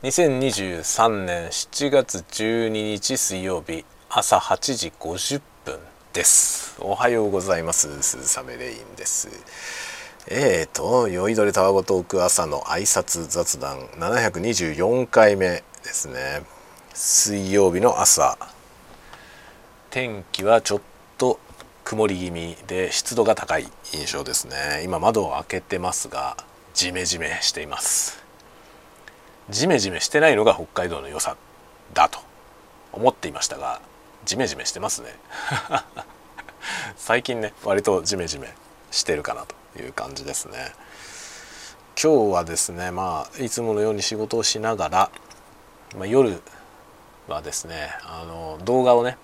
2023年7月12日水曜日朝8時50分です。おはようございます。鈴雨レインです。えーと酔いどれたわごトーク朝の挨拶雑談724回目ですね。水曜日の朝天気はちょっと曇り気味で湿度が高い印象ですね。今窓を開けてますがジメジメしています。ジメジメしてないのが北海道の良さだと思っていましたがジメジメしてますね。最近ね割とジメジメしてるかなという感じですね。今日はですねまあいつものように仕事をしながら、まあ、夜はですねあの動画をね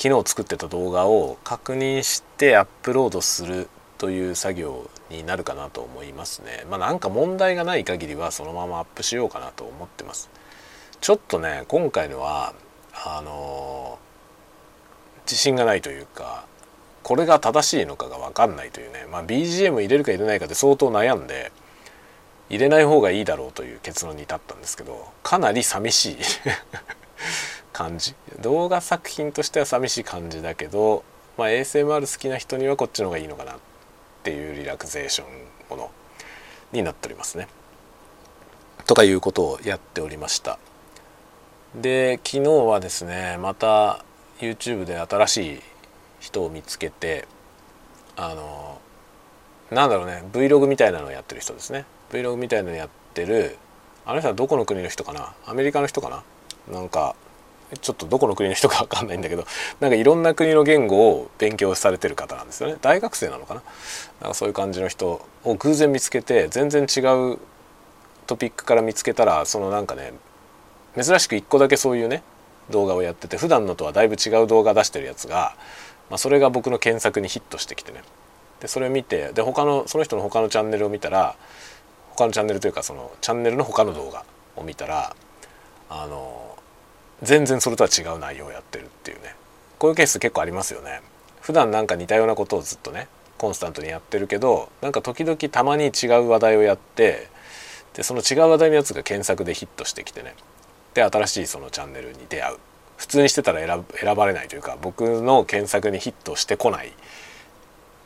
昨日作ってた動画を確認してアップロードするという作業になるかなと思いますね。まあなんか問題がない限りはそのままアップしようかなと思ってます。ちょっとね今回のはあの自信がないというかこれが正しいのかが分かんないというね、まあ、BGM 入れるか入れないかで相当悩んで入れない方がいいだろうという結論に至ったんですけどかなり寂しい 感じ。動画作品としては寂しい感じだけど、まあ、ASMR 好きな人にはこっちの方がいいのかなっていうリラクゼーションものになっておりますね。とかいうことをやっておりました。で昨日はですねまた YouTube で新しい人を見つけてあのなんだろうね Vlog みたいなのをやってる人ですね Vlog みたいなのやってるあの人はどこの国の人かな？アメリカの人かな？なんかちょっとどこの国の人か分かんないんだけど なんかいろんな国の言語を勉強されてる方なんですよね。大学生なのかな？なんかそういう感じの人を偶然見つけて全然違うトピックから見つけたらそのなんかね珍しく1個だけそういうね動画をやってて普段のとはだいぶ違う動画出してるやつが、まあ、それが僕の検索にヒットしてきてね。でそれを見てで他のその人の他のチャンネルを見たら他のチャンネルというかそのチャンネルの他の動画を見たらあの全然それとは違う内容をやってるっていうね。こういうケース結構ありますよね。普段なんか似たようなことをずっとねコンスタントにやってるけどなんか時々たまに違う話題をやってでその違う話題のやつが検索でヒットしてきてね。で新しいそのチャンネルに出会う。普通にしてたら選選ばれないというか僕の検索にヒットしてこない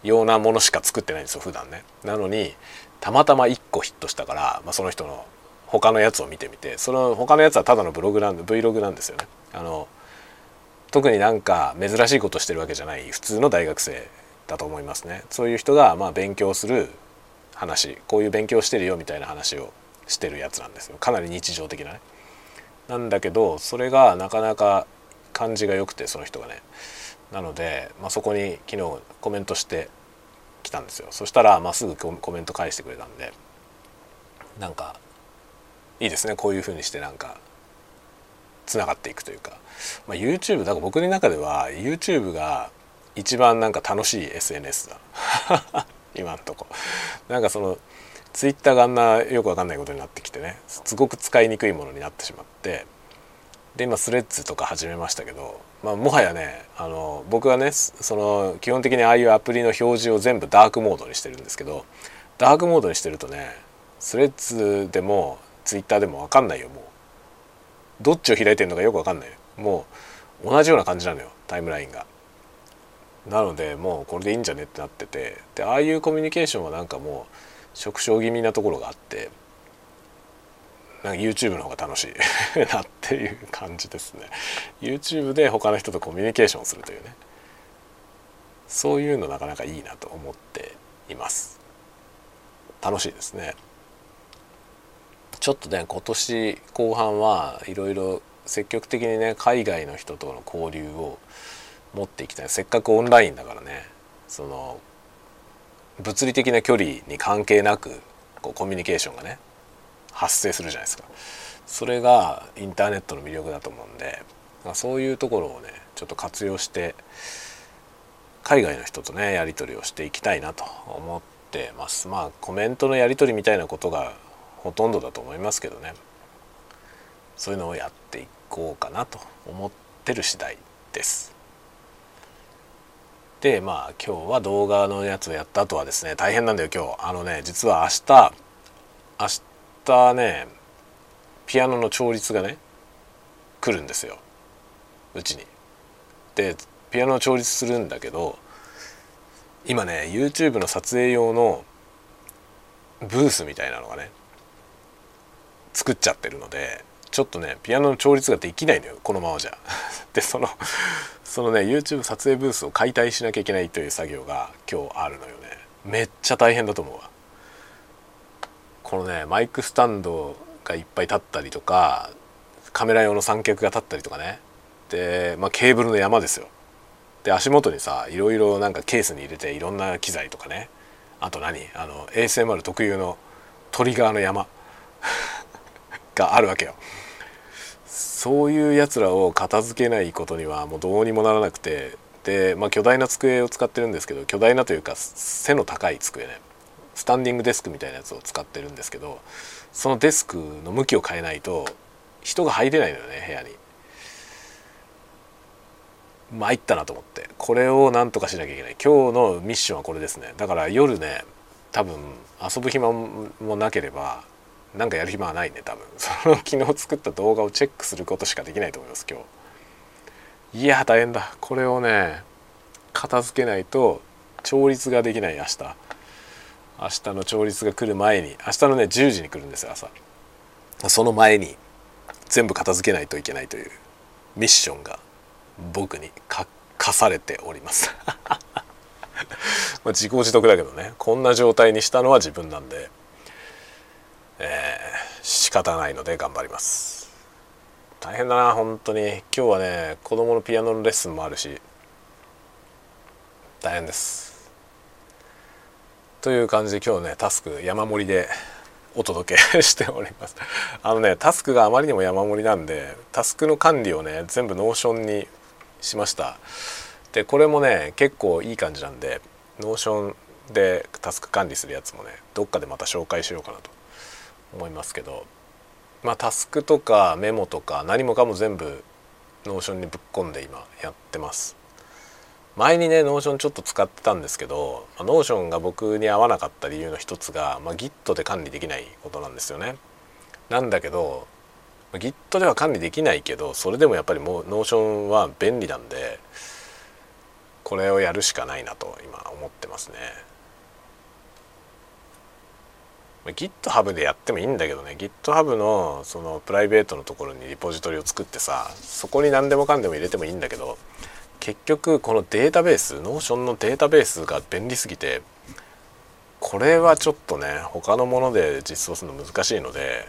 ようなものしか作ってないんですよ普段ね。なのにたまたま1個ヒットしたから、まあ、その人の他のやつを見てみてその他のやつはただのブログなんで Vlog なんですよね。あの特になんか珍しいことしてるわけじゃない普通の大学生だと思いますね。そういう人がまあ勉強する話こういう勉強してるよみたいな話をしてるやつなんですよ。かなり日常的なね。なんだけどそれがなかなか感じが良くてその人がね。なので、まあ、そこに昨日コメントしてきたんですよ。そしたら、まあ、すぐコメント返してくれたんでなんかいいですね。こういうふうにしてなんかつながっていくというか、まあ、YouTube だから僕の中では YouTube が一番なんか楽しい SNS だ。今んとこ。なんかその Twitter があんなよくわかんないことになってきてねすごく使いにくいものになってしまってで今スレッズとか始めましたけど、まあ、もはやねあの僕はねその基本的にああいうアプリの表示を全部ダークモードにしてるんですけどダークモードにしてるとねスレッズでもツイッターでも分かんないよもう。どっちを開いてるのかよく分かんないもう同じような感じなのよタイムラインが。なのでもうこれでいいんじゃねってなってて。でああいうコミュニケーションはなんかもう縮小気味なところがあってなんか YouTube の方が楽しい なっていう感じですね。YouTube で他の人とコミュニケーションするというね。そういうのなかなかいいなと思っています。楽しいですね。ちょっとね今年後半はいろいろ積極的にね海外の人との交流を持っていきたい。せっかくオンラインだからねその物理的な距離に関係なくこうコミュニケーションがね発生するじゃないですか。それがインターネットの魅力だと思うんでそういうところをねちょっと活用して海外の人とねやり取りをしていきたいなと思ってます。まあコメントのやり取りみたいなことがほとんどだと思いますけどねそういうのをやっていこうかなと思ってる次第です。でまあ今日は動画のやつをやった後はですね大変なんだよ今日あのね実は明日明日ねピアノの調律がね来るんですようちに。でピアノを調律するんだけど今ね YouTube の撮影用のブースみたいなのがね作っちゃってるのでちょっとねピアノの調律ができないのよこのままじゃ。でそのそのね YouTube 撮影ブースを解体しなきゃいけないという作業が今日あるのよね。めっちゃ大変だと思うわ。このねマイクスタンドがいっぱい立ったりとかカメラ用の三脚が立ったりとかね。で、まあ、ケーブルの山ですよ。で足元にさいろいろなんかケースに入れていろんな機材とかね。あと何？あの ASMR 特有のトリガーの山。があるわけよ。そういうやつらを片付けないことにはもうどうにもならなくて。で、まあ、巨大な机を使ってるんですけど巨大なというか背の高い机ね。スタンディングデスクみたいなやつを使ってるんですけどそのデスクの向きを変えないと人が入れないのよね部屋に。参ったなと思って。これをなんとかしなきゃいけない。今日のミッションはこれですね。だから夜ね多分遊ぶ暇もなければなんかやる暇はないね多分。その昨日作った動画をチェックすることしかできないと思います今日。いや大変だ。これをね片付けないと調律ができない明日。明日の調律が来る前に。明日のね10時に来るんですよ朝。その前に全部片付けないといけないという。ミッションが僕に課されております。ま自業自得だけどね。こんな状態にしたのは自分なんで。えー、仕方ないので頑張ります。大変だな本当に。今日はね子供のピアノのレッスンもあるし大変です。という感じで今日ねタスク山盛りでお届け しております。あのねタスクがあまりにも山盛りなんでタスクの管理をね全部 Notion にしました。でこれもね結構いい感じなんで Notion でタスク管理するやつもねどっかでまた紹介しようかなと。思いますけどまあタスクとかメモとか何もかも全部 Notion にぶっ込んで今やってます。前にね Notion ちょっと使ってたんですけど、ま、 Notion が僕に合わなかった理由の一つが、まあ、Git で管理できないことなんですよね。なんだけど Git では管理できないけどそれでもやっぱりもう Notion は便利なんでこれをやるしかないなと今思ってますね。GitHub でやってもいいんだけどね GitHub のそのプライベートのところにリポジトリを作ってさそこに何でもかんでも入れてもいいんだけど結局このデータベース Notion のデータベースが便利すぎてこれはちょっとね他のもので実装するの難しいので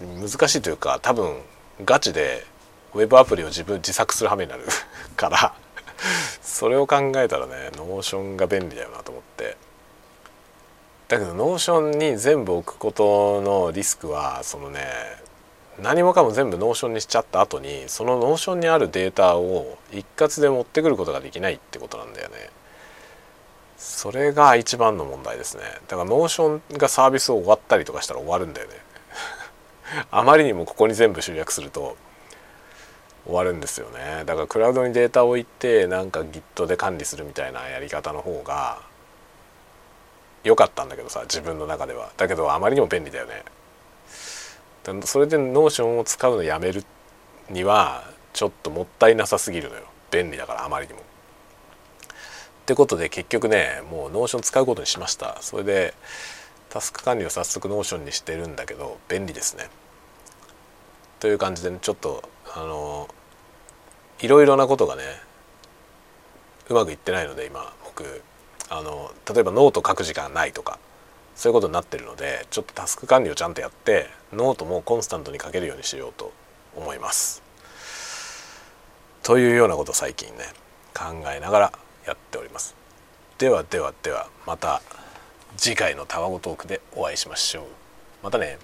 難しいというか多分ガチでウェブアプリを自分自作する羽目になるからそれを考えたらね Notion が便利だよなと思って。だけど Notion に全部置くことのリスクはそのね何もかも全部 Notion にしちゃった後にその Notion にあるデータを一括で持ってくることができないってことなんだよね。それが一番の問題ですね。だから Notion がサービスを終わったりとかしたら終わるんだよね。あまりにもここに全部集約すると終わるんですよね。だからクラウドにデータを置いてなんか Git で管理するみたいなやり方の方が良かったんだけどさ自分の中では。だけどあまりにも便利だよね。それで Notion を使うのやめるにはちょっともったいなさすぎるのよ。便利だからあまりにも。ってことで結局ねもう Notion 使うことにしました。それでタスク管理を早速 Notion にしてるんだけど便利ですね。という感じで、ね、ちょっとあのいろいろなことがねうまくいってないので今僕。あの例えばノート書く時間ないとかそういうことになってるのでちょっとタスク管理をちゃんとやってノートもコンスタントに書けるようにしようと思います。というようなことを最近ね考えながらやっております。ではではではまた次回のタワゴトークでお会いしましょう。またね。